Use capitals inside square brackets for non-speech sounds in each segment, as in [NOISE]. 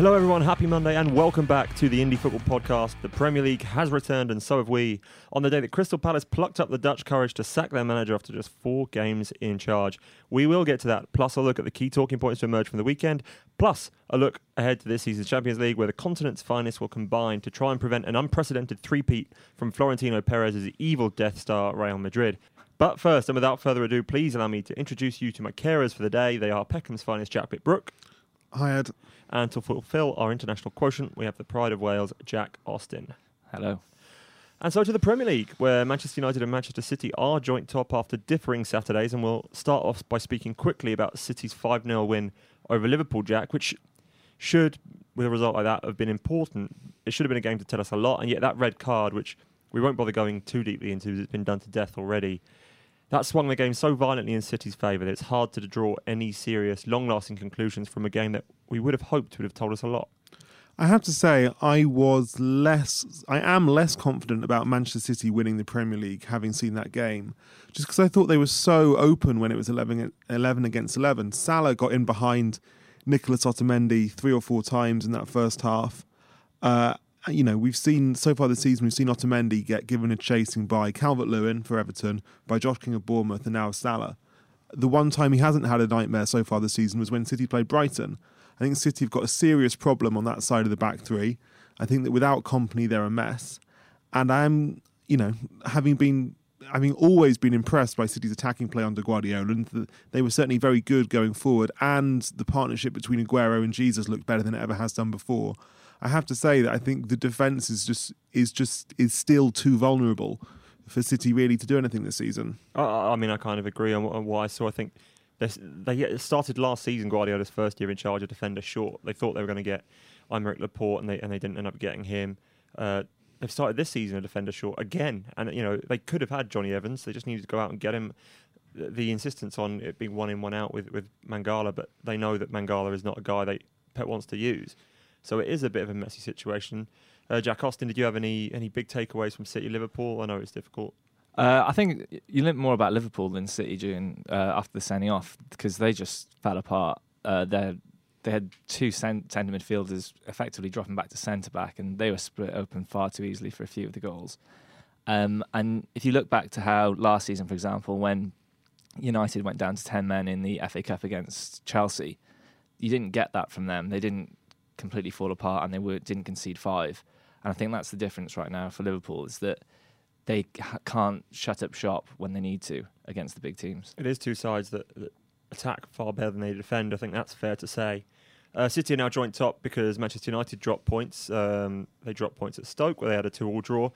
Hello, everyone. Happy Monday, and welcome back to the Indie Football Podcast. The Premier League has returned, and so have we. On the day that Crystal Palace plucked up the Dutch courage to sack their manager after just four games in charge. We will get to that, plus a look at the key talking points to emerge from the weekend, plus a look ahead to this season's Champions League, where the continent's finest will combine to try and prevent an unprecedented three-peat from Florentino Perez's evil Death Star, Real Madrid. But first, and without further ado, please allow me to introduce you to my carers for the day. They are Peckham's finest Jack Pitt-Brooke. Hi, Ed. And to fulfil our international quotient, we have the pride of Wales, Jack Austin. Hello. And so to the Premier League, where Manchester United and Manchester City are joint top after differing Saturdays. And we'll start off by speaking quickly about City's 5 0 win over Liverpool, Jack, which should, with a result like that, have been important. It should have been a game to tell us a lot. And yet, that red card, which we won't bother going too deeply into, it's been done to death already. That swung the game so violently in City's favour that it's hard to draw any serious, long lasting conclusions from a game that we would have hoped would have told us a lot. I have to say, I was less, I am less confident about Manchester City winning the Premier League, having seen that game, just because I thought they were so open when it was 11, 11 against 11. Salah got in behind Nicolas Otamendi three or four times in that first half. Uh, Uh, you know, we've seen so far this season, we've seen Otamendi get given a chasing by Calvert Lewin for Everton, by Josh King of Bournemouth, and now Salah. The one time he hasn't had a nightmare so far this season was when City played Brighton. I think City have got a serious problem on that side of the back three. I think that without company, they're a mess. And I'm, you know, having been, having always been impressed by City's attacking play under Guardiola, and they were certainly very good going forward. And the partnership between Aguero and Jesus looked better than it ever has done before. I have to say that I think the defense is just is just is still too vulnerable for City really to do anything this season. I, I mean, I kind of agree on, on what I saw. I think they started last season Guardiola's first year in charge of defender short. They thought they were going to get Aymeric Laporte, and they and they didn't end up getting him. Uh, they've started this season a defender short again, and you know they could have had Jonny Evans. They just needed to go out and get him. The insistence on it being one in one out with with Mangala, but they know that Mangala is not a guy they Pep wants to use. So it is a bit of a messy situation. Uh, Jack Austin, did you have any any big takeaways from City Liverpool? I know it's difficult. Uh, I think you learned more about Liverpool than City during uh, after the sending off because they just fell apart. Uh, they they had two cent- centre midfielders effectively dropping back to centre back, and they were split open far too easily for a few of the goals. Um, and if you look back to how last season, for example, when United went down to ten men in the FA Cup against Chelsea, you didn't get that from them. They didn't completely fall apart and they were, didn't concede five. And I think that's the difference right now for Liverpool is that they can't shut up shop when they need to against the big teams. It is two sides that, that attack far better than they defend. I think that's fair to say. Uh, City are now joint top because Manchester United dropped points. Um, they dropped points at Stoke where they had a two-all draw.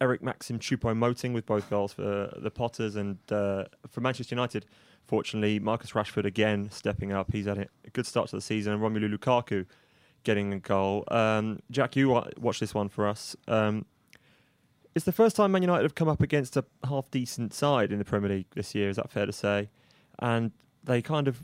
Eric Maxim Choupo-Moting with both goals for the Potters and uh, for Manchester United. Fortunately, Marcus Rashford again stepping up. He's had a good start to the season. And Romelu Lukaku getting a goal. Um, Jack, you watch this one for us. Um, it's the first time Man United have come up against a half decent side in the Premier League this year. Is that fair to say? And they kind of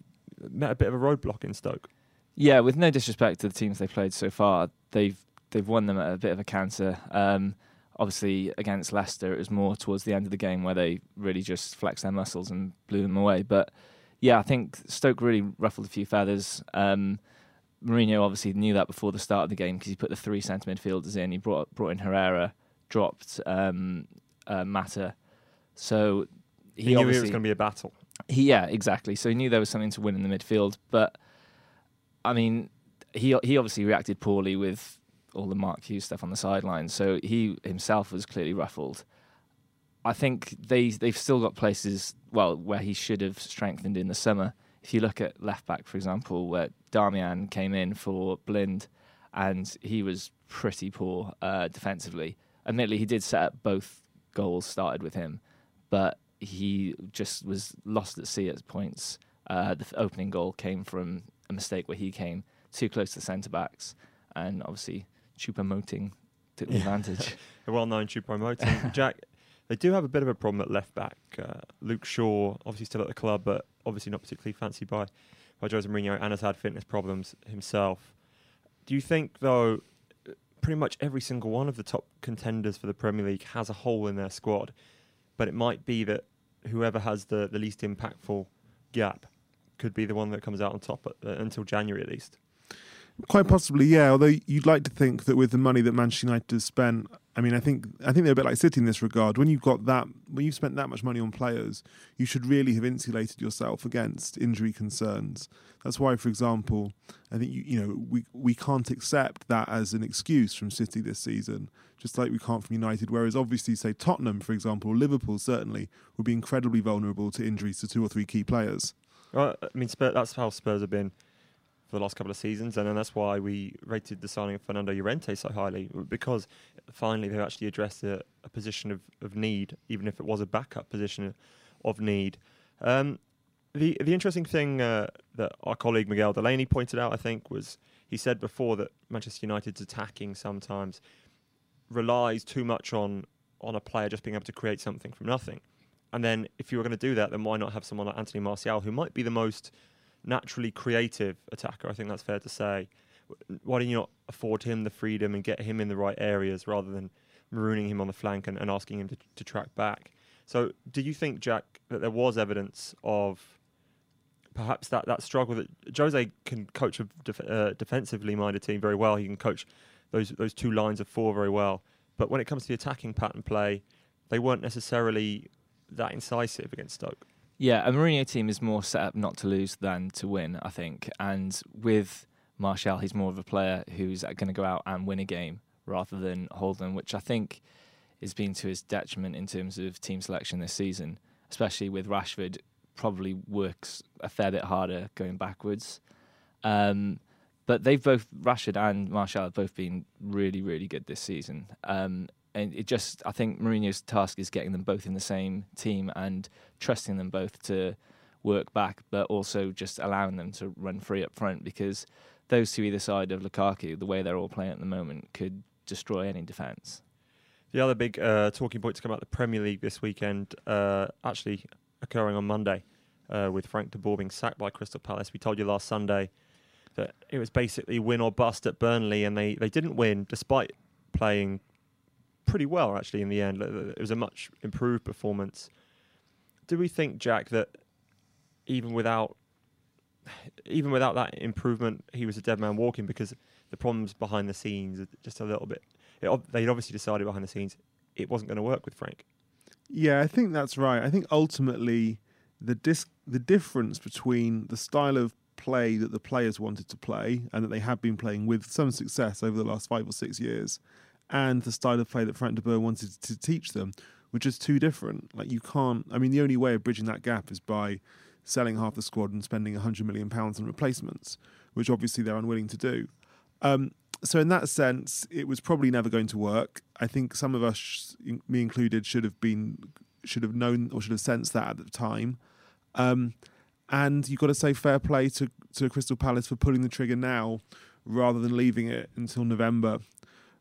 met a bit of a roadblock in Stoke. Yeah, with no disrespect to the teams they played so far, they've they've won them at a bit of a canter. Um, obviously, against Leicester, it was more towards the end of the game where they really just flexed their muscles and blew them away. But yeah, I think Stoke really ruffled a few feathers. Um, Mourinho obviously knew that before the start of the game because he put the three centre midfielders in. He brought brought in Herrera, dropped um, uh, Mata. So he, he knew it was going to be a battle. He, yeah, exactly. So he knew there was something to win in the midfield. But I mean, he he obviously reacted poorly with all the Mark Hughes stuff on the sidelines. So he himself was clearly ruffled. I think they they've still got places well where he should have strengthened in the summer if you look at left back, for example, where Darmian came in for Blind, and he was pretty poor uh, defensively. Admittedly, he did set up both goals started with him, but he just was lost at sea at points. Uh, the opening goal came from a mistake where he came too close to the centre backs, and obviously Choupo-Moting took the advantage. [LAUGHS] a well-known Choupo-Moting. [LAUGHS] Jack, they do have a bit of a problem at left back. Uh, Luke Shaw, obviously still at the club, but obviously not particularly fancied by by Jose Mourinho, and has had fitness problems himself. Do you think, though, pretty much every single one of the top contenders for the Premier League has a hole in their squad, but it might be that whoever has the, the least impactful gap could be the one that comes out on top at, uh, until January at least? Quite possibly, yeah. Although you'd like to think that with the money that Manchester United has spent, I mean, I think I think they're a bit like City in this regard. When you've got that, when you've spent that much money on players, you should really have insulated yourself against injury concerns. That's why, for example, I think you you know we we can't accept that as an excuse from City this season, just like we can't from United. Whereas obviously, say Tottenham, for example, or Liverpool certainly would be incredibly vulnerable to injuries to two or three key players. Well, I mean, Spurs, that's how Spurs have been for the last couple of seasons, and then that's why we rated the signing of Fernando Llorente so highly because finally they've actually addressed a, a position of, of need, even if it was a backup position of need. Um, the the interesting thing uh, that our colleague Miguel Delaney pointed out, I think, was he said before that Manchester United's attacking sometimes relies too much on on a player just being able to create something from nothing. And then if you were going to do that, then why not have someone like Anthony Martial, who might be the most naturally creative attacker. I think that's fair to say. Why don't you not afford him the freedom and get him in the right areas rather than marooning him on the flank and, and asking him to, to track back? So, do you think, Jack, that there was evidence of perhaps that, that struggle that Jose can coach a def- uh, defensively minded team very well. He can coach those those two lines of four very well. But when it comes to the attacking pattern play, they weren't necessarily that incisive against Stoke. Yeah, a Mourinho team is more set up not to lose than to win, I think. And with Martial, he's more of a player who's going to go out and win a game rather than hold them, which I think has been to his detriment in terms of team selection this season, especially with Rashford probably works a fair bit harder going backwards. Um, but they've both Rashford and Martial have both been really, really good this season. Um, and it just I think Mourinho's task is getting them both in the same team and trusting them both to work back, but also just allowing them to run free up front because those two either side of Lukaku, the way they're all playing at the moment, could destroy any defence. The other big uh, talking point to come out the Premier League this weekend, uh, actually occurring on Monday, uh, with Frank de Boer being sacked by Crystal Palace. We told you last Sunday that it was basically win or bust at Burnley, and they, they didn't win despite playing pretty well actually in the end. It was a much improved performance. Do we think, Jack, that even without even without that improvement, he was a dead man walking because the problems behind the scenes are just a little bit. It, they'd obviously decided behind the scenes it wasn't going to work with Frank. Yeah, I think that's right. I think ultimately the dis- the difference between the style of play that the players wanted to play and that they have been playing with some success over the last five or six years and the style of play that Frank de Boer wanted to teach them were just too different. Like you can't. I mean, the only way of bridging that gap is by selling half the squad and spending hundred million pounds on replacements, which obviously they're unwilling to do. Um, so in that sense, it was probably never going to work. I think some of us, me included, should have been should have known or should have sensed that at the time. Um, and you've got to say fair play to, to Crystal Palace for pulling the trigger now rather than leaving it until November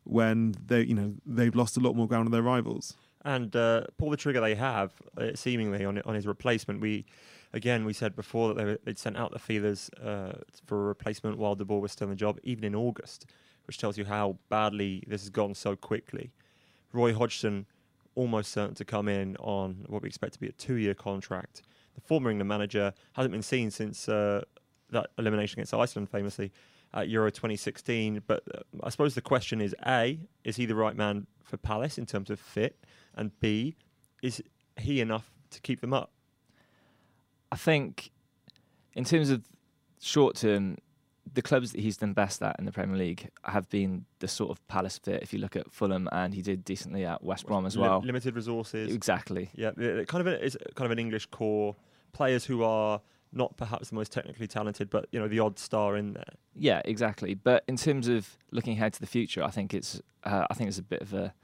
when they you know they've lost a lot more ground on their rivals. And uh, pull the trigger they have uh, seemingly on on his replacement. We again we said before that they, would sent out the feelers uh, for a replacement while De Boer was still in the job, even in August, which tells you how badly this has gone so quickly. Roy Hodgson almost certain to come in on what we expect to be a two-year contract. The former England manager hasn't been seen since uh, that elimination against Iceland, famously at Euro 2016. But uh, I suppose the question is: A, is he the right man for Palace in terms of fit, and B, is he enough to keep them up? I think, in terms of short term, the clubs that he's done best at in the Premier League have been the sort of Palace fit. If you look at Fulham, and he did decently at West Brom as well. limited resources, exactly. Yeah, kind of a, it's kind of an English core players who are not perhaps the most technically talented, but you know the odd star in there. Yeah, exactly. But in terms of looking ahead to the future, I think it's uh, I think it's a bit of a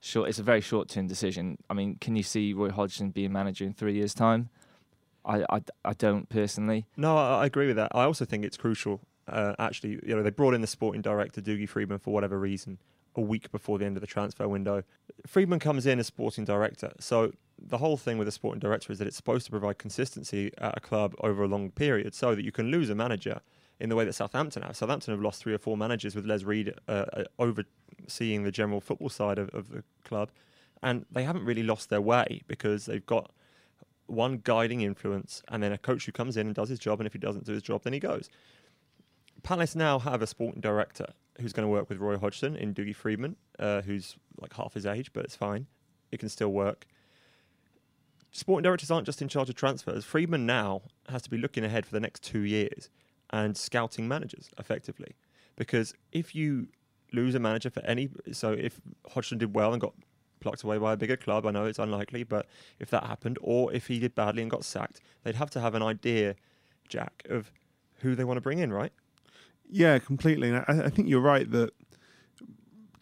short. It's a very short term decision. I mean, can you see Roy Hodgson being manager in three years' time? I, I, I don't personally. No, I, I agree with that. I also think it's crucial. Uh, actually, you know, they brought in the sporting director Dougie Freedman for whatever reason a week before the end of the transfer window. Freedman comes in as sporting director, so the whole thing with a sporting director is that it's supposed to provide consistency at a club over a long period so that you can lose a manager in the way that Southampton have. Southampton have lost three or four managers with Les Reed uh, uh, overseeing the general football side of, of the club. And they haven't really lost their way because they've got one guiding influence and then a coach who comes in and does his job. And if he doesn't do his job, then he goes. Palace now have a sporting director who's going to work with Roy Hodgson in Dougie Freedman, uh, who's like half his age, but it's fine. It can still work. Sporting directors aren't just in charge of transfers. Freedman now has to be looking ahead for the next two years and scouting managers effectively. Because if you lose a manager for any, so if Hodgson did well and got plucked away by a bigger club, I know it's unlikely, but if that happened, or if he did badly and got sacked, they'd have to have an idea, Jack, of who they want to bring in, right? Yeah, completely. And I, I think you're right that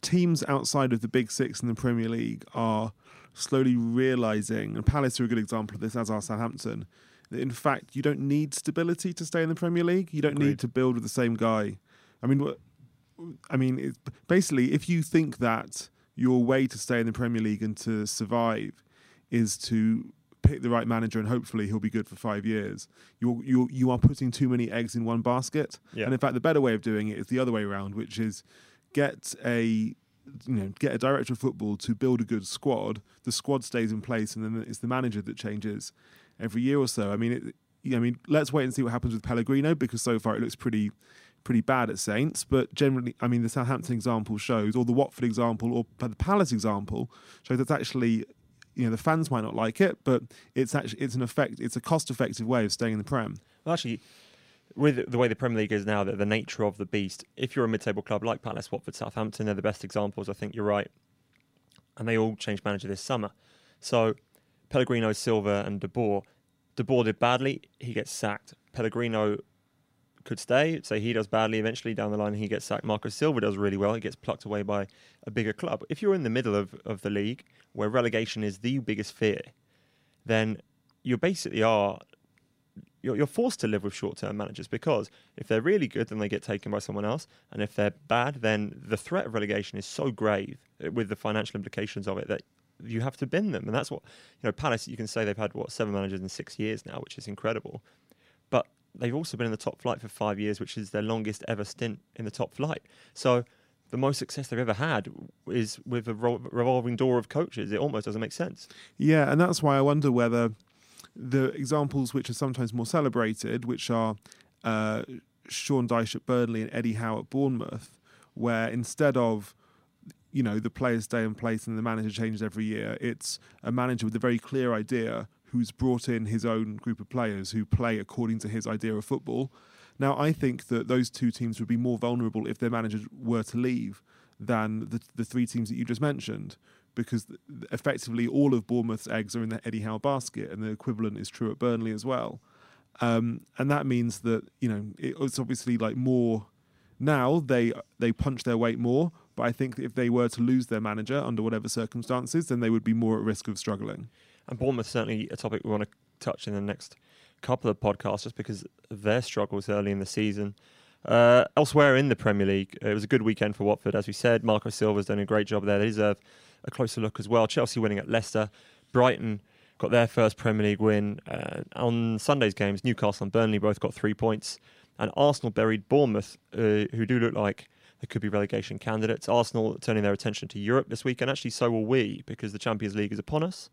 teams outside of the big six in the Premier League are slowly realizing, and Palace are a good example of this, as are Southampton, that in fact you don't need stability to stay in the Premier League. You don't Agreed. need to build with the same guy. I mean, what- I mean, it's basically if you think that your way to stay in the Premier League and to survive is to pick the right manager and hopefully he'll be good for five years. You're you you are putting too many eggs in one basket. Yeah. And in fact, the better way of doing it is the other way around, which is get a you know get a director of football to build a good squad. The squad stays in place, and then it's the manager that changes every year or so. I mean, it, I mean, let's wait and see what happens with Pellegrino because so far it looks pretty pretty bad at Saints. But generally, I mean, the Southampton example shows, or the Watford example, or the Palace example shows that's actually. You know the fans might not like it, but it's actually it's an effect. It's a cost-effective way of staying in the Prem. Well, actually, with the way the Premier League is now, the, the nature of the beast, if you're a mid-table club like Palace, Watford, Southampton, they're the best examples. I think you're right, and they all changed manager this summer. So Pellegrino, Silva, and De Boer. De Boer did badly; he gets sacked. Pellegrino could stay. Say he does badly eventually down the line, he gets sacked. Marco Silva does really well; he gets plucked away by a bigger club. If you're in the middle of, of the league, where relegation is the biggest fear, then you basically are you're, you're forced to live with short-term managers because if they're really good, then they get taken by someone else, and if they're bad, then the threat of relegation is so grave uh, with the financial implications of it that you have to bin them, and that's what you know. Palace, you can say they've had what seven managers in six years now, which is incredible, they've also been in the top flight for five years, which is their longest ever stint in the top flight. So. The most success they've ever had is with a revolving door of coaches. It almost doesn't make sense. Yeah, and that's why I wonder whether the examples which are sometimes more celebrated, which are uh, Sean Dyche at Burnley and Eddie Howe at Bournemouth, where instead of you know the players stay in place and the manager changes every year, it's a manager with a very clear idea who's brought in his own group of players who play according to his idea of football. Now, I think that those two teams would be more vulnerable if their managers were to leave than the, the three teams that you just mentioned, because effectively all of Bournemouth's eggs are in the Eddie Howe basket, and the equivalent is true at Burnley as well. Um, and that means that you know it, it's obviously like more now they they punch their weight more. But I think if they were to lose their manager under whatever circumstances, then they would be more at risk of struggling. And Bournemouth certainly a topic we want to touch in the next couple of podcasts, just because of their struggles early in the season. Uh, elsewhere in the Premier League, it was a good weekend for Watford, as we said. Marco Silva's done a great job there. They deserve a closer look as well. Chelsea winning at Leicester, Brighton got their first Premier League win uh, on Sunday's games. Newcastle and Burnley both got three points, and Arsenal buried Bournemouth, uh, who do look like could be relegation candidates. Arsenal turning their attention to Europe this week, and actually so will we, because the Champions League is upon us.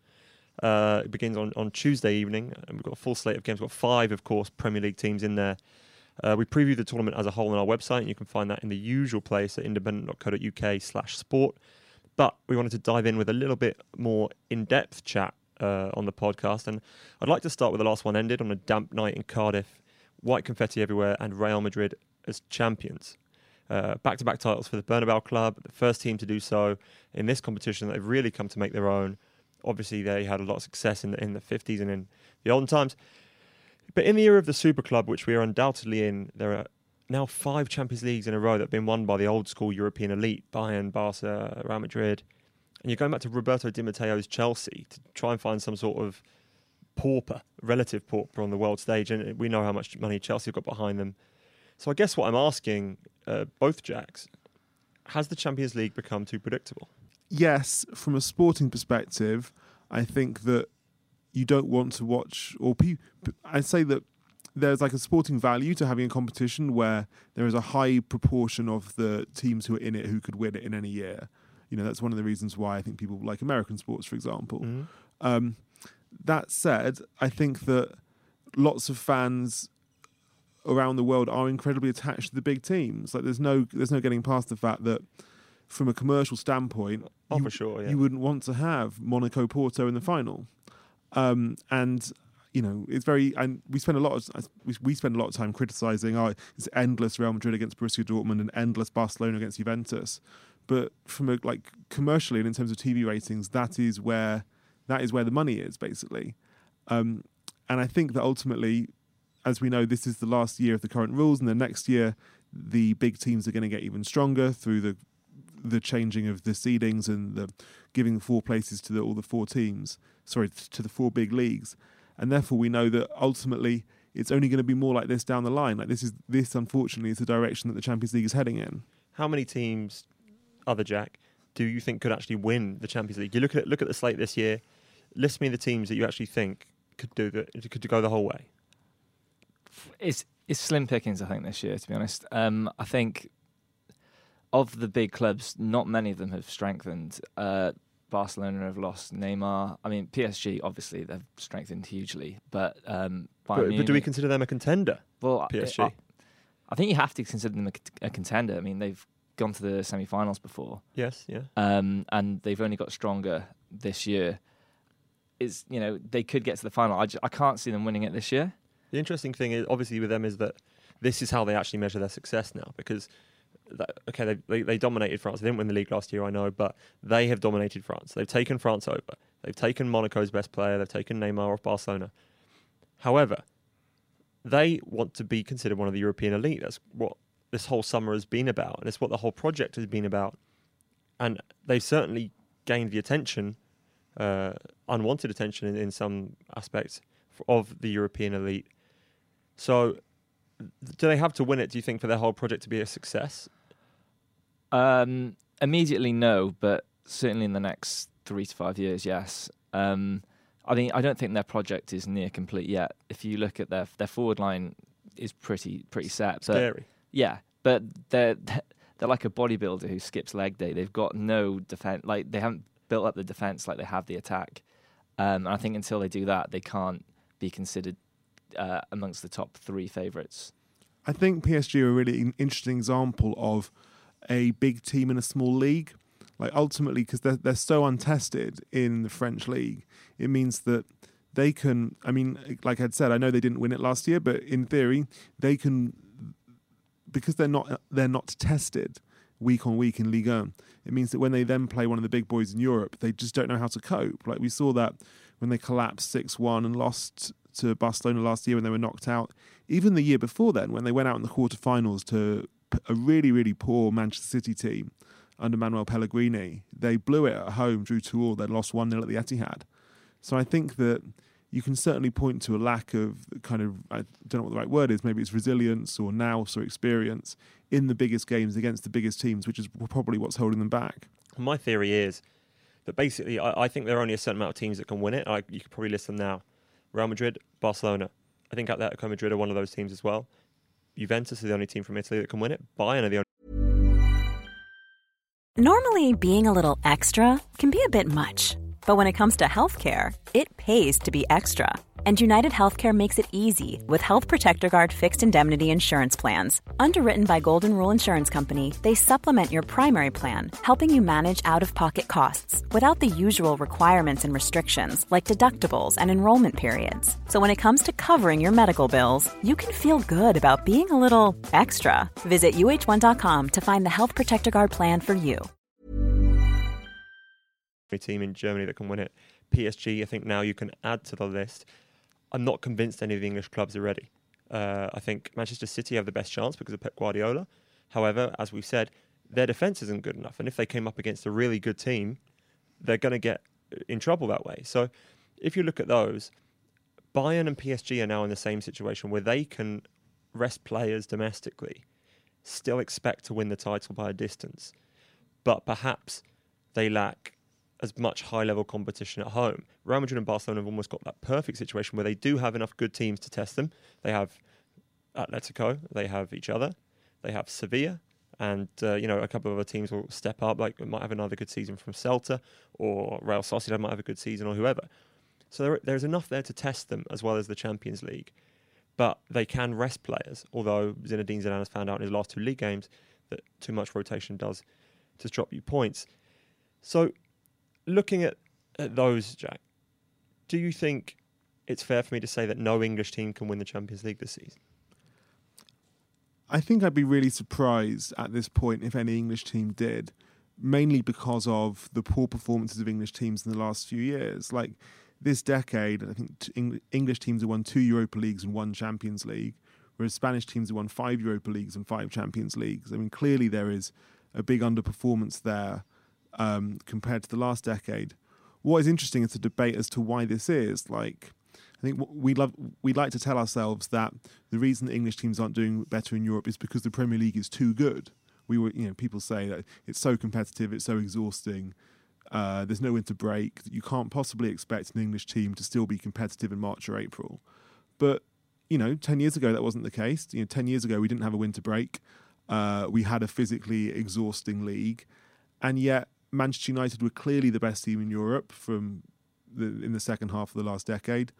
Uh, it begins on, on Tuesday evening, and we've got a full slate of games. We've got five, of course, Premier League teams in there. Uh, we preview the tournament as a whole on our website, and you can find that in the usual place at independent.co.uk slash sport. But we wanted to dive in with a little bit more in-depth chat uh, on the podcast, and I'd like to start with the last one ended on a damp night in Cardiff, white confetti everywhere, and Real Madrid as champions. Uh, back-to-back titles for the Bernabeu club, the first team to do so in this competition. They've really come to make their own. Obviously, they had a lot of success in the, in the 50s and in the olden times. But in the era of the Super Club, which we are undoubtedly in, there are now five Champions Leagues in a row that have been won by the old school European elite Bayern, Barca, Real Madrid. And you're going back to Roberto Di Matteo's Chelsea to try and find some sort of pauper, relative pauper on the world stage. And we know how much money Chelsea got behind them. So I guess what I'm asking uh, both Jacks has the Champions League become too predictable? yes, from a sporting perspective, I think that you don't want to watch, or pe- I'd say that there's like a sporting value to having a competition where there is a high proportion of the teams who are in it who could win it in any year. You know, that's one of the reasons why I think people like American sports, for example. Mhm. Um, that said, I think that lots of fans around the world are incredibly attached to the big teams. Like there's no there's no getting past the fact that from a commercial standpoint, Oh, you, for sure. Yeah. you wouldn't want to have Monaco Porto in the final. Um, and you know, it's very and we spend a lot of we, we spend a lot of time criticizing. Oh, it's endless Real Madrid against Borussia Dortmund and endless Barcelona against Juventus. But from a like commercially and in terms of TV ratings, that is where that is where the money is basically. Um, and I think that ultimately, as we know, this is the last year of the current rules, and the next year the big teams are going to get even stronger through the the changing of the seedings and the giving four places to the, all the four teams. Sorry, to the four big leagues, and therefore we know that ultimately it's only going to be more like this down the line. Like this is this unfortunately is the direction that the Champions League is heading in. How many teams, other Jack, do you think could actually win the Champions League? You look at look at the slate this year. List me the teams that you actually think could do the could go the whole way. It's it's slim pickings, I think, this year. To be honest, um, I think of the big clubs, not many of them have strengthened. Uh, Barcelona have lost Neymar. I mean, PSG obviously they've strengthened hugely, but um, But, but do we consider them a contender? well, I- PSG? I, I think you have to consider them a, a contender. I mean, they've gone to the semi-finals before, Yes, yeah. um, and they've only got stronger this year. Is you know they could get to the final. I, ju- I can't see them winning it this year. The interesting thing is, obviously, with them is that this is how they actually measure their success now. Because, that, okay, they, they they dominated France. They didn't win the league last year, I know, but they have dominated France. They've taken France over. They've taken Monaco's best player. They've taken Neymar off Barcelona. However, they want to be considered one of the European elite. That's what this whole summer has been about, and it's what the whole project has been about. And they've certainly gained the attention, uh, unwanted attention in, in some aspects of the European elite. So, do they have to win it? Do you think for their whole project to be a success? Um, immediately, no, but certainly in the next three to five years, yes. Um, I mean, I don't think their project is near complete yet. If you look at their their forward line, is pretty pretty set. But Scary. yeah, but they're they're like a bodybuilder who skips leg day. They've got no defense. Like they haven't built up the defense like they have the attack. Um, and I think until they do that, they can't be considered uh, amongst the top three favourites. I think PSG are a really interesting example of a big team in a small league. Like ultimately, because they're they're so untested in the French league, it means that they can. I mean, like I'd said, I know they didn't win it last year, but in theory, they can because they're not they're not tested week on week in Ligue 1. It means that when they then play one of the big boys in Europe, they just don't know how to cope. Like we saw that when they collapsed six one and lost to Barcelona last year when they were knocked out. Even the year before then, when they went out in the quarterfinals to a really really poor Manchester City team under Manuel Pellegrini, they blew it at home, drew two all, then lost one 0 at the Etihad. So I think that you can certainly point to a lack of kind of I don't know what the right word is. Maybe it's resilience or nous or experience in the biggest games against the biggest teams, which is probably what's holding them back. My theory is that basically, I, I think there are only a certain amount of teams that can win it. I, you could probably list them now: Real Madrid, Barcelona. I think Atletico Madrid are one of those teams as well. Juventus is the only team from Italy that can win it. Bayern are the only. Normally, being a little extra can be a bit much, but when it comes to healthcare, it pays to be extra. And United Healthcare makes it easy with Health Protector Guard fixed indemnity insurance plans. Underwritten by Golden Rule Insurance Company, they supplement your primary plan, helping you manage out of pocket costs without the usual requirements and restrictions like deductibles and enrollment periods. So when it comes to covering your medical bills, you can feel good about being a little extra. Visit uh1.com to find the Health Protector Guard plan for you. Team in Germany that can win it. PSG, I think now you can add to the list. I'm not convinced any of the English clubs are ready. Uh, I think Manchester City have the best chance because of Pep Guardiola. However, as we've said, their defence isn't good enough. And if they came up against a really good team, they're going to get in trouble that way. So if you look at those, Bayern and PSG are now in the same situation where they can rest players domestically, still expect to win the title by a distance, but perhaps they lack as much high level competition at home. Real Madrid and Barcelona have almost got that perfect situation where they do have enough good teams to test them. They have Atletico, they have each other, they have Sevilla, and uh, you know a couple of other teams will step up. Like might have another good season from Celta, or Real Sociedad might have a good season, or whoever. So there, there's enough there to test them as well as the Champions League. but they can rest players. Although Zinedine Zidane has found out in his last two league games that too much rotation does just drop you points. So, looking at, at those, Jack, do you think it's fair for me to say that no English team can win the Champions League this season? I think I'd be really surprised at this point if any English team did, mainly because of the poor performances of English teams in the last few years. Like this decade, I think English teams have won two Europa Leagues and one Champions League, whereas Spanish teams have won five Europa Leagues and five Champions Leagues. I mean, clearly there is a big underperformance there um, compared to the last decade. What is interesting is the debate as to why this is. Like, I think we love we like to tell ourselves that the reason that English teams aren't doing better in Europe is because the Premier League is too good. We were, you know, people say that it's so competitive, it's so exhausting. Uh, there's no winter break. You can't possibly expect an English team to still be competitive in March or April. But you know, ten years ago that wasn't the case. You know, ten years ago we didn't have a winter break. Uh, we had a physically exhausting league, and yet Manchester United were clearly the best team in Europe from the, in the second half of the last decade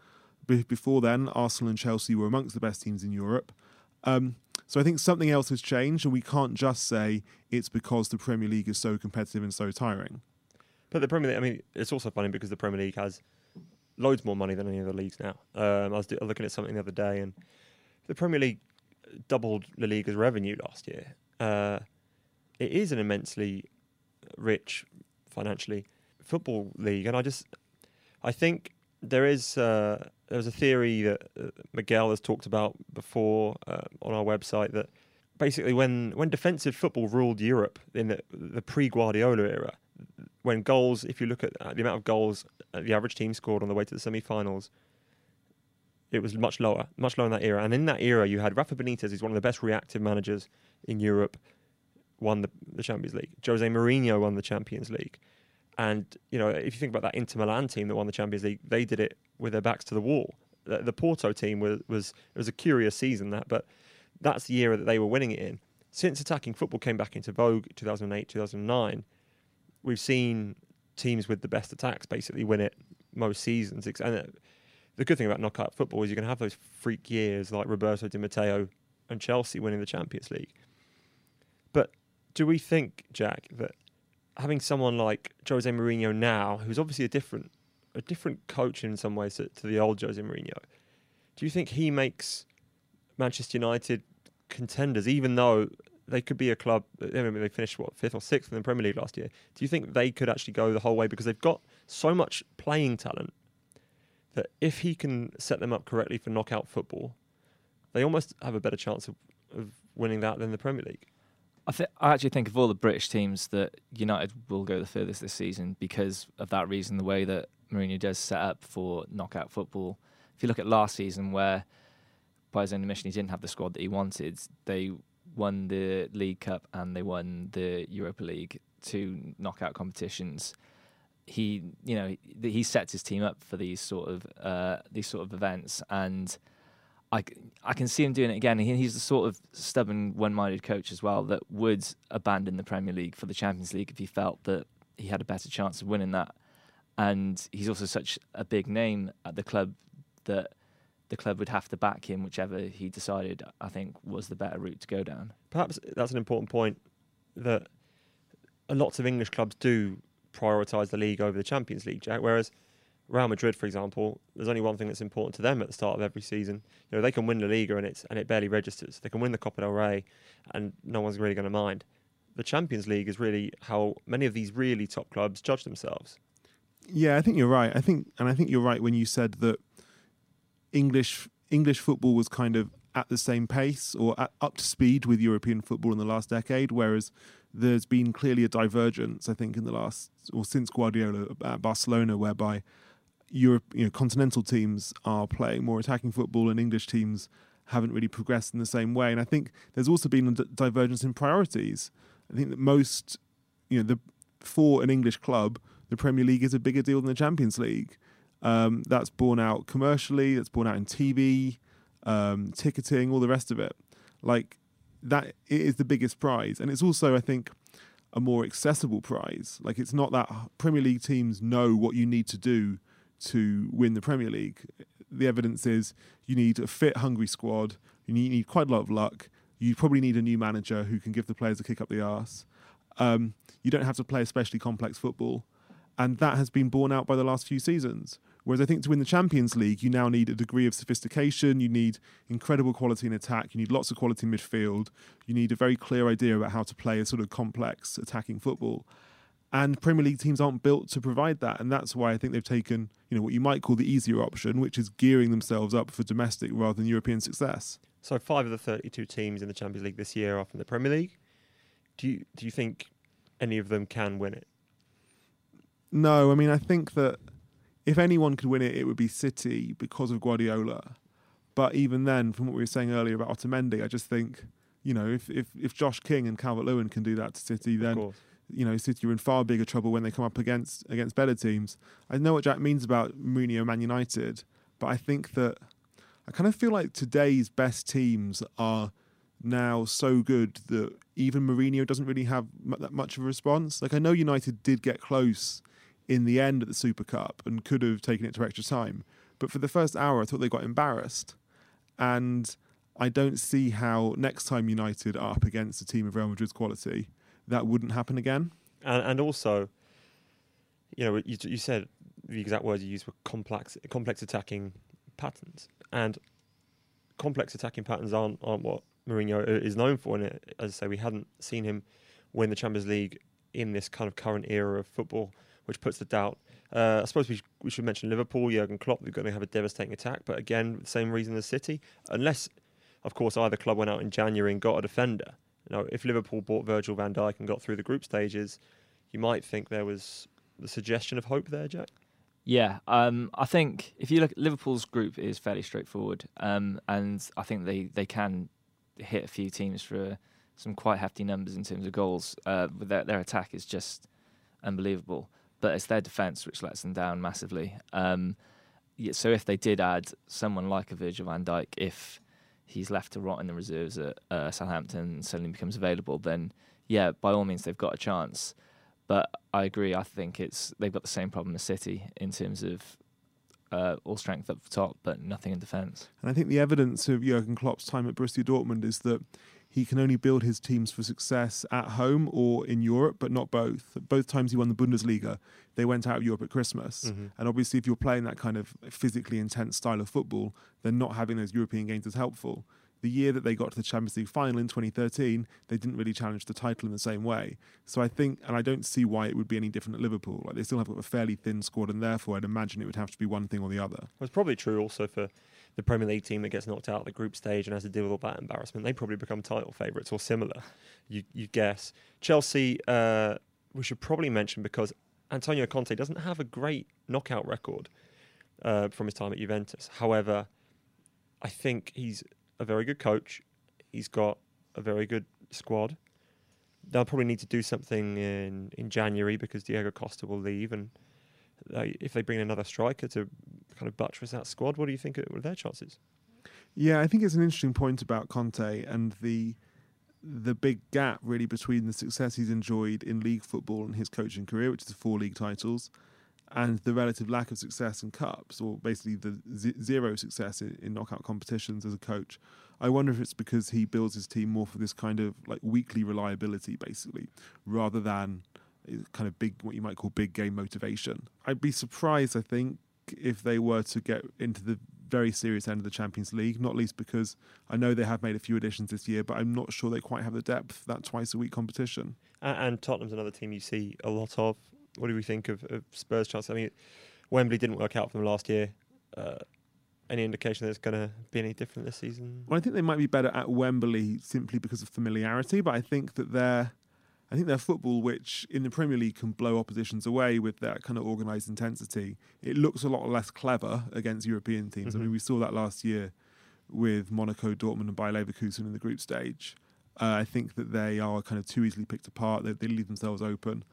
before then, Arsenal and Chelsea were amongst the best teams in Europe. Um, so I think something else has changed, and we can't just say it's because the Premier League is so competitive and so tiring. But the Premier League, I mean, it's also funny because the Premier League has loads more money than any other leagues now. Um, I was looking at something the other day, and the Premier League doubled La Liga's revenue last year. Uh, it is an immensely rich financially football league, and I just, I think there is uh, there was a theory that uh, Miguel has talked about before uh, on our website that basically when when defensive football ruled Europe in the, the pre Guardiola era, when goals, if you look at the amount of goals the average team scored on the way to the semi-finals, it was much lower, much lower in that era. And in that era, you had Rafa Benitez, who's one of the best reactive managers in Europe, won the, the Champions League. Jose Mourinho won the Champions League. And you know, if you think about that Inter Milan team that won the Champions League, they did it with their backs to the wall. The, the Porto team was, was it was a curious season that, but that's the era that they were winning it in. Since attacking football came back into vogue, 2008, 2009, we've seen teams with the best attacks basically win it most seasons. And uh, the good thing about knockout football is you can have those freak years like Roberto Di Matteo and Chelsea winning the Champions League. But do we think, Jack, that having someone like Jose Mourinho now, who's obviously a different a different coach in some ways to, to the old Jose Mourinho, do you think he makes Manchester United contenders, even though they could be a club? I mean, they finished what fifth or sixth in the Premier League last year. Do you think they could actually go the whole way because they've got so much playing talent that if he can set them up correctly for knockout football, they almost have a better chance of, of winning that than the Premier League? I, th- I actually think of all the British teams that United will go the furthest this season because of that reason, the way that Mourinho does set up for knockout football. If you look at last season, where by his own admission he didn't have the squad that he wanted, they won the League Cup and they won the Europa League, two knockout competitions. He, you know, he, sets his team up for these sort of uh, these sort of events, and I, I can see him doing it again. He, he's the sort of stubborn, one-minded coach as well that would abandon the Premier League for the Champions League if he felt that he had a better chance of winning that. And he's also such a big name at the club that the club would have to back him, whichever he decided. I think was the better route to go down. Perhaps that's an important point that lots of English clubs do prioritise the league over the Champions League, Jack. Whereas Real Madrid, for example, there's only one thing that's important to them at the start of every season. You know, they can win the Liga and it's and it barely registers. They can win the Copa del Rey, and no one's really going to mind. The Champions League is really how many of these really top clubs judge themselves. Yeah, I think you're right. I think, and I think you're right when you said that English English football was kind of at the same pace or at, up to speed with European football in the last decade, whereas there's been clearly a divergence. I think in the last or since Guardiola at Barcelona, whereby Europe, you know, continental teams are playing more attacking football, and English teams haven't really progressed in the same way. And I think there's also been a d- divergence in priorities. I think that most, you know, the for an English club, the Premier League is a bigger deal than the Champions League. Um, that's borne out commercially. That's borne out in TV, um, ticketing, all the rest of it. Like that is the biggest prize, and it's also, I think, a more accessible prize. Like it's not that Premier League teams know what you need to do to win the Premier League. the evidence is you need a fit, hungry squad. You need, you need quite a lot of luck. You probably need a new manager who can give the players a kick up the arse. Um, you don't have to play especially complex football, and that has been borne out by the last few seasons. Whereas I think to win the Champions League, you now need a degree of sophistication, you need incredible quality in attack, you need lots of quality in midfield, you need a very clear idea about how to play a sort of complex attacking football. And Premier League teams aren't built to provide that, and that's why I think they've taken, you know, what you might call the easier option, which is gearing themselves up for domestic rather than European success. So five of the 32 teams in the Champions League this year are from the Premier League. Do you do you think any of them can win it? No, I mean I think that if anyone could win it, it would be City because of Guardiola. But even then, from what we were saying earlier about Otamendi, I just think, you know, if if, if Josh King and Calvert Lewin can do that to City, of then course. You know City are in far bigger trouble when they come up against against better teams. I know what Jack means about Mourinho Man United, but I think that I kind of feel like today's best teams are now so good that even Mourinho doesn't really have that much of a response. Like I know United did get close in the end at the Super Cup and could have taken it to extra time, but for the first hour I thought they got embarrassed, and I don't see how next time United are up against a team of Real Madrid's quality that wouldn't happen again. And and also, you know, you you said the exact words you used were complex complex attacking patterns, and complex attacking patterns aren't aren't what Mourinho is known for. And as I say, we hadn't seen him win the Champions League in this kind of current era of football, which puts the doubt. Uh, I suppose we, sh- we should mention Liverpool, Jurgen Klopp. They're going to have a devastating attack, but again, the same reason as City, unless, of course, either club went out in January and got a defender. You know, if Liverpool bought Virgil van Dijk and got through the group stages, you might think there was the suggestion of hope there, Jack. Yeah, um, I think if you look Liverpool's group is fairly straightforward, um, and I think they, they can hit a few teams for some quite hefty numbers in terms of goals. Uh, their, their attack is just unbelievable, but it's their defence which lets them down massively. Um, so if they did add someone like a Virgil van Dijk, if he's left to rot in the reserves at uh, Southampton and suddenly becomes available, then yeah, by all means they've got a chance. But I agree. I think it's they've got the same problem as City in terms of uh, all strength up top, but nothing in defence. And I think the evidence of Jurgen Klopp's time at Borussia Dortmund is that he can only build his teams for success at home or in Europe, but not both. Both times he won the Bundesliga, they went out of Europe at Christmas. Mhm. And obviously, if you're playing that kind of physically intense style of football, then not having those European games is helpful. The year that they got to the Champions League final in 2013, they didn't really challenge the title in the same way. So I think, and I don't see why it would be any different at Liverpool. Like they still have a fairly thin squad, and therefore I'd imagine it would have to be one thing or the other. Well, it's probably true also for the Premier League team that gets knocked out at the group stage and has to deal with all that embarrassment. They probably become title favourites or similar, you you guess. Chelsea, uh, we should probably mention because Antonio Conte doesn't have a great knockout record uh, from his time at Juventus. However, I think he's a very good coach. He's got a very good squad. They'll probably need to do something in, in January because Diego Costa will leave, and they, if they bring another striker to kind of buttress that squad, what do you think of their chances? Yeah, I think it's an interesting point about Conte and the the big gap really between the success he's enjoyed in league football and his coaching career, which is four league titles, and the relative lack of success in cups, or basically the z- zero success in, in knockout competitions as a coach. I wonder if it's because he builds his team more for this kind of like weekly reliability, basically, rather than uh, kind of big, what you might call big game motivation. I'd be surprised, I think, if they were to get into the very serious end of the Champions League, not least because I know they have made a few additions this year, but I'm not sure they quite have the depth for that twice a week competition. And, and Tottenham's another team you see a lot of. What do we think of, of Spurs' chances? I mean, Wembley didn't work out for them last year. Uh, any indication that it's going to be any different this season? Well, I think they might be better at Wembley simply because of familiarity, but I think that their I think their football, which in the Premier League can blow oppositions away with that kind of organised intensity, it looks a lot less clever against European teams. I Mhm. mean, we saw that last year with Monaco, Dortmund, and Bayer Leverkusen in the group stage. Uh, I think that they are kind of too easily picked apart. They, they leave themselves open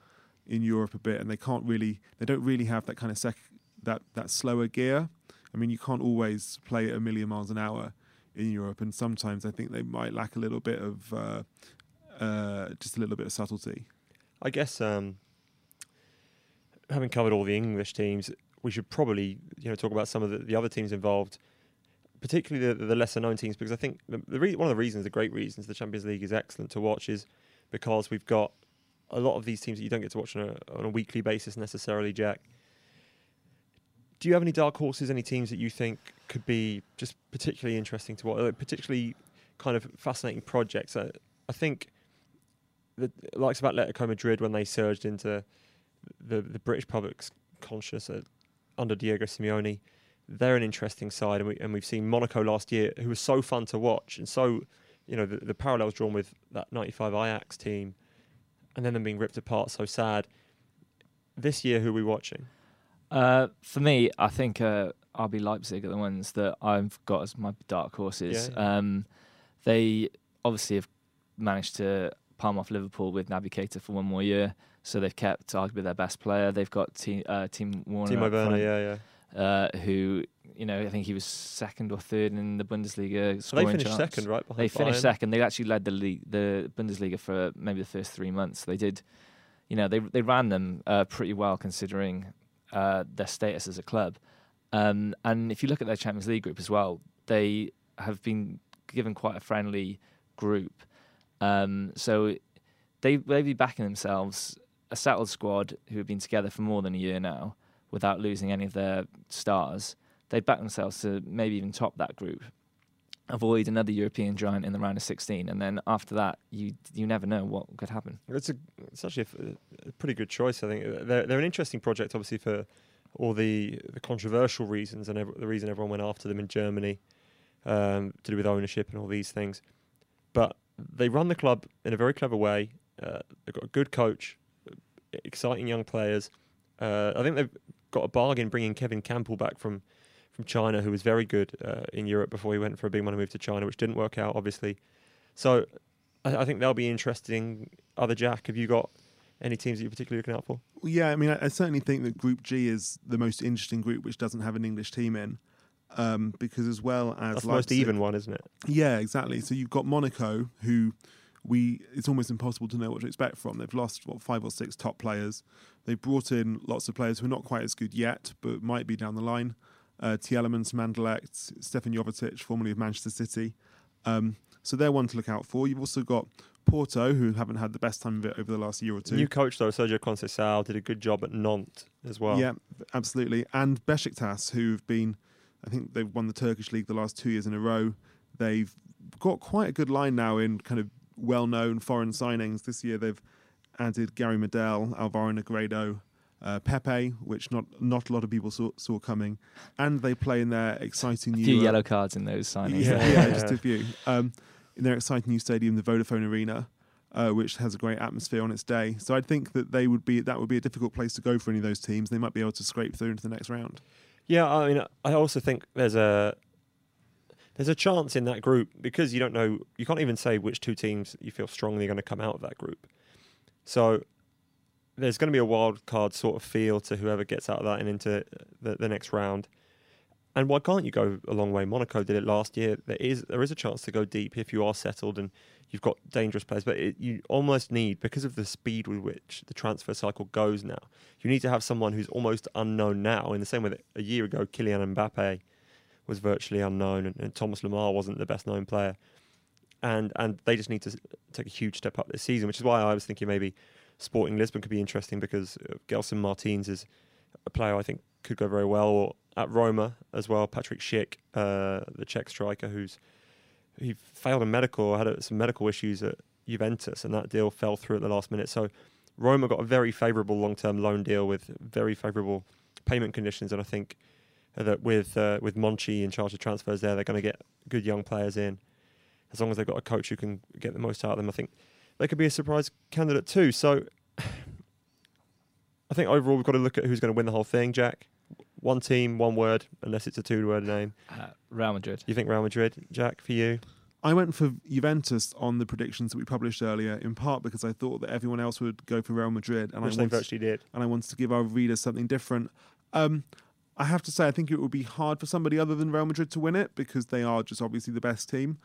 in Europe a bit, and they can't really, they don't really have that kind of sec, that that slower gear. I mean, you can't always play at a million miles an hour in Europe, and sometimes I think they might lack a little bit of uh, uh, just a little bit of subtlety. I guess um, having covered all the English teams, we should probably you know talk about some of the, the other teams involved, particularly the, the lesser known teams, because I think the, the re- one of the reasons, the great reasons, the Champions League is excellent to watch is because we've got a lot of these teams that you don't get to watch on a, on a weekly basis necessarily. Jack, do you have any dark horses, any teams that you think could be just particularly interesting to watch, particularly kind of fascinating projects? Uh, I think the likes of Atletico Madrid when they surged into the the British public's conscious uh, under Diego Simeone, they're an interesting side, and, we, and we've seen Monaco last year, who was so fun to watch, and so you know the, the parallels drawn with that '95 Ajax team, and then them being ripped apart, so sad. This year, who are we watching? Uh, for me, I think uh, RB Leipzig are the ones that I've got as my dark horses. Yeah. Um, they obviously have managed to palm off Liverpool with Naby Keita for one more year, so they've kept arguably their best player. They've got Team uh, Team Werner, Timo up Werner, yeah, yeah. uh, who you know I think he was second or third in the Bundesliga. So they finished charts. second, right? Behind They finished Bayern. second. They actually led the league, the Bundesliga for maybe the first three months. They did, you know, they they ran them uh, pretty well considering uh, their status as a club. Um, and if you look at their Champions League group as well, they have been given quite a friendly group. Um, so they they be backing themselves, a settled squad who have been together for more than a year now, without losing any of their stars. They'd back themselves to maybe even top that group avoid another European giant in the round of 16, and then after that, you you never know what could happen. It's a it's actually a pretty good choice. I think they're they're an interesting project, obviously for all the the controversial reasons and ev- the reason everyone went after them in Germany um, to do with ownership and all these things. But they run the club in a very clever way. Uh, they've got a good coach, exciting young players. Uh, I think they've got a bargain bringing Kevin Campbell back from from China, who was very good uh, in Europe before he went for a big money move to China, which didn't work out, obviously. So I, I think they'll be interesting. Other Jack, have you got any teams that you're particularly looking out for? Yeah, I mean, I, I certainly think that Group G is the most interesting group, which doesn't have an English team in, um, because as well as That's the most even one, isn't it? Yeah, exactly. So you've got Monaco, who we it's almost impossible to know what to expect from. They've lost what five or six top players. They've brought in lots of players who are not quite as good yet, but might be down the line. Uh, Tielemans, Mandelect, Stefan Jovetic, formerly of Manchester City. Um, so they're one to look out for. You've also got Porto, who haven't had the best time of it over the last year or two. New coach though, Sergio Conceição did a good job at Nantes as well. Yeah, absolutely. And Besiktas, who've been, I think they've won the Turkish league the last two years in a row. They've got quite a good line now in kind of well-known foreign signings. This year they've added Gary Medel, Alvaro Negredo, uh, Pepe, which not not a lot of people saw, saw coming, and they play in their exciting A new few uh, yellow cards in those signings. yeah, yeah, Yeah. just a few. Um, in their exciting new stadium, the Vodafone Arena, uh, which has a great atmosphere on its day. So I'd think that they would be that would be a difficult place to go for any of those teams. They might be able to scrape through into the next round. Yeah, I mean, I also think there's a there's a chance in that group because you don't know, you can't even say which two teams you feel strongly are going to come out of that group. So there's going to be a wild card sort of feel to whoever gets out of that and into the, the next round. And why can't you go a long way? Monaco did it last year. There is there is a chance to go deep if you are settled and you've got dangerous players. But it, you almost need because of the speed with which the transfer cycle goes now. You need to have someone who's almost unknown now, in the same way that a year ago Kylian Mbappe was virtually unknown and, and Thomas Lemar wasn't the best known player. And and they just need to take a huge step up this season, which is why I was thinking maybe Sporting Lisbon could be interesting because uh, Gelson Martins is a player I think could go very well. Or at Roma as well, Patrick Schick, uh, the Czech striker, who's he failed a medical, had uh, some medical issues at Juventus, and that deal fell through at the last minute. So Roma got a very favourable long-term loan deal with very favourable payment conditions, and I think that with uh, with Monchi in charge of transfers, there they're going to get good young players in. As long as they've got a coach who can get the most out of them, I think they could be a surprise candidate too. So [SIGHS] I think overall we've got to look at who's going to win the whole thing. Jack, one team, one word, unless it's a two-word name. Uh, Real Madrid. You think Real Madrid, Jack? For you, I went for Juventus on the predictions that we published earlier, in part because I thought that everyone else would go for Real Madrid, and which I they wanted, virtually did. and I wanted to give our readers something different. Um, I have to say, I think it would be hard for somebody other than Real Madrid to win it because they are just obviously the best team.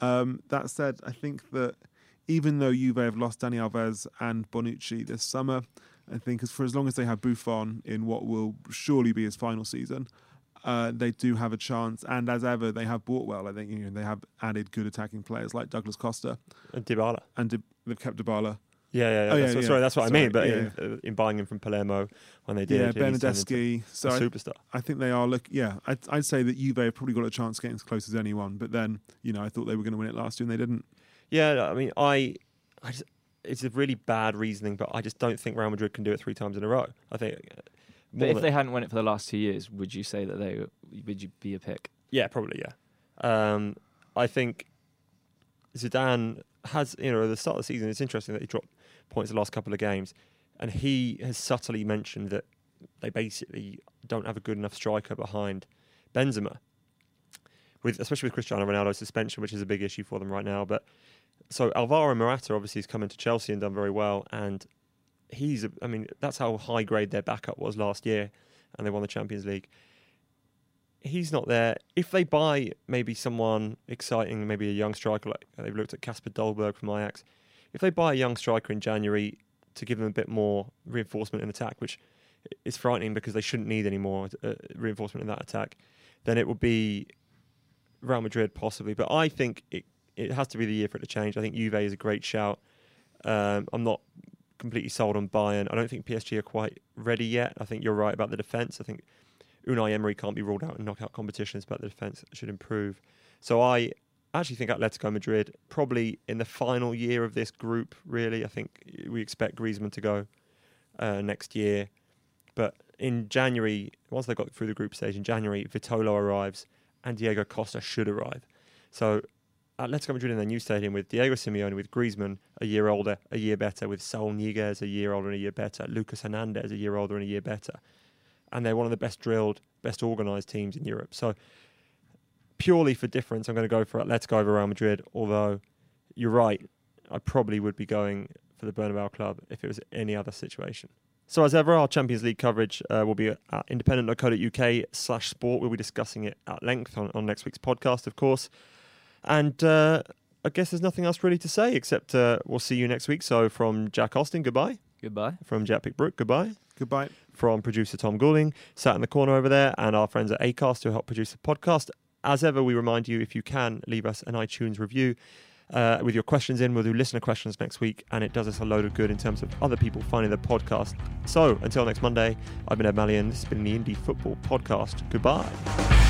Um, that said, I think that even though Juve have lost Dani Alves and Bonucci this summer, I think as for as long as they have Buffon in what will surely be his final season, uh, they do have a chance. And as ever, they have bought well. I think you know they have added good attacking players like Douglas Costa, And Dybala. and Di- they've kept Dybala. Yeah, yeah, yeah. Oh, yeah, that's, yeah. Sorry, that's what I mean. But Sorry, in, uh, in buying him from Palermo when they did, Yeah, Bernardeschi. So a I, superstar. I think they are look. Yeah, I'd, I'd say that Juve have probably got a chance getting as close as anyone. But then you know I thought they were going to win it last year and they didn't. Yeah, I mean, I, I just, it's a really bad reasoning, but I just don't think Real Madrid can do it three times in a row. I think. But if they hadn't won it for the last two years, would you say that they would you be a pick? Yeah, probably. Yeah. Um, I think Zidane has, you know, at the start of the season, it's interesting that he dropped points the last couple of games, and he has subtly mentioned that they basically don't have a good enough striker behind Benzema, with especially with Cristiano Ronaldo's suspension, which is a big issue for them right now. But so Alvaro Morata obviously has come into Chelsea and done very well, and he's I mean, that's how high grade their backup was last year, and they won the Champions League he's not there. If they buy maybe someone exciting, maybe a young striker, like they've looked at Kasper Dolberg from Ajax, if they buy a young striker in January to give them a bit more reinforcement in attack, which is frightening because they shouldn't need any more uh, reinforcement in that attack, then it would be Real Madrid possibly. But I think it it has to be the year for it to change. I think Juve is a great shout. Um, I'm not completely sold on Bayern. I don't think PSG are quite ready yet. I think you're right about the defence. I think Unai Emery can't be ruled out in knockout competitions, but the defence should improve. So I actually think Atletico Madrid probably in the final year of this group. Really, I think we expect Griezmann to go uh, next year, but in January, once they got through the group stage in January, Vitolo arrives and Diego Costa should arrive. So Atletico Madrid in their new stadium with Diego Simeone, with Griezmann a year older, a year better, with Saul Niguez a year older and a year better, Lucas Hernandez a year older and a year better and they're one of the best drilled, best organised teams in Europe. So purely for difference, I'm going to go for Atletico over Real Madrid. Although you're right, I probably would be going for the Bernabeu club if it was any other situation. So as ever, our Champions League coverage uh, will be at independent.co.uk slash sport. We'll be discussing it at length on, on next week's podcast, of course. And uh, I guess there's nothing else really to say except uh, we'll see you next week. So from Jack Austin, goodbye. Goodbye. From Jack Pitt-Brooke, goodbye Goodbye. from producer Tom Goulding, sat in the corner over there, and our friends at Acast who help produce the podcast. As ever, we remind you if you can leave us an iTunes review uh, with your questions in. We'll do listener questions next week, and it does us a load of good in terms of other people finding the podcast. So until next Monday, I've been Ed Malyon. This has been the Indie Football Podcast. Goodbye.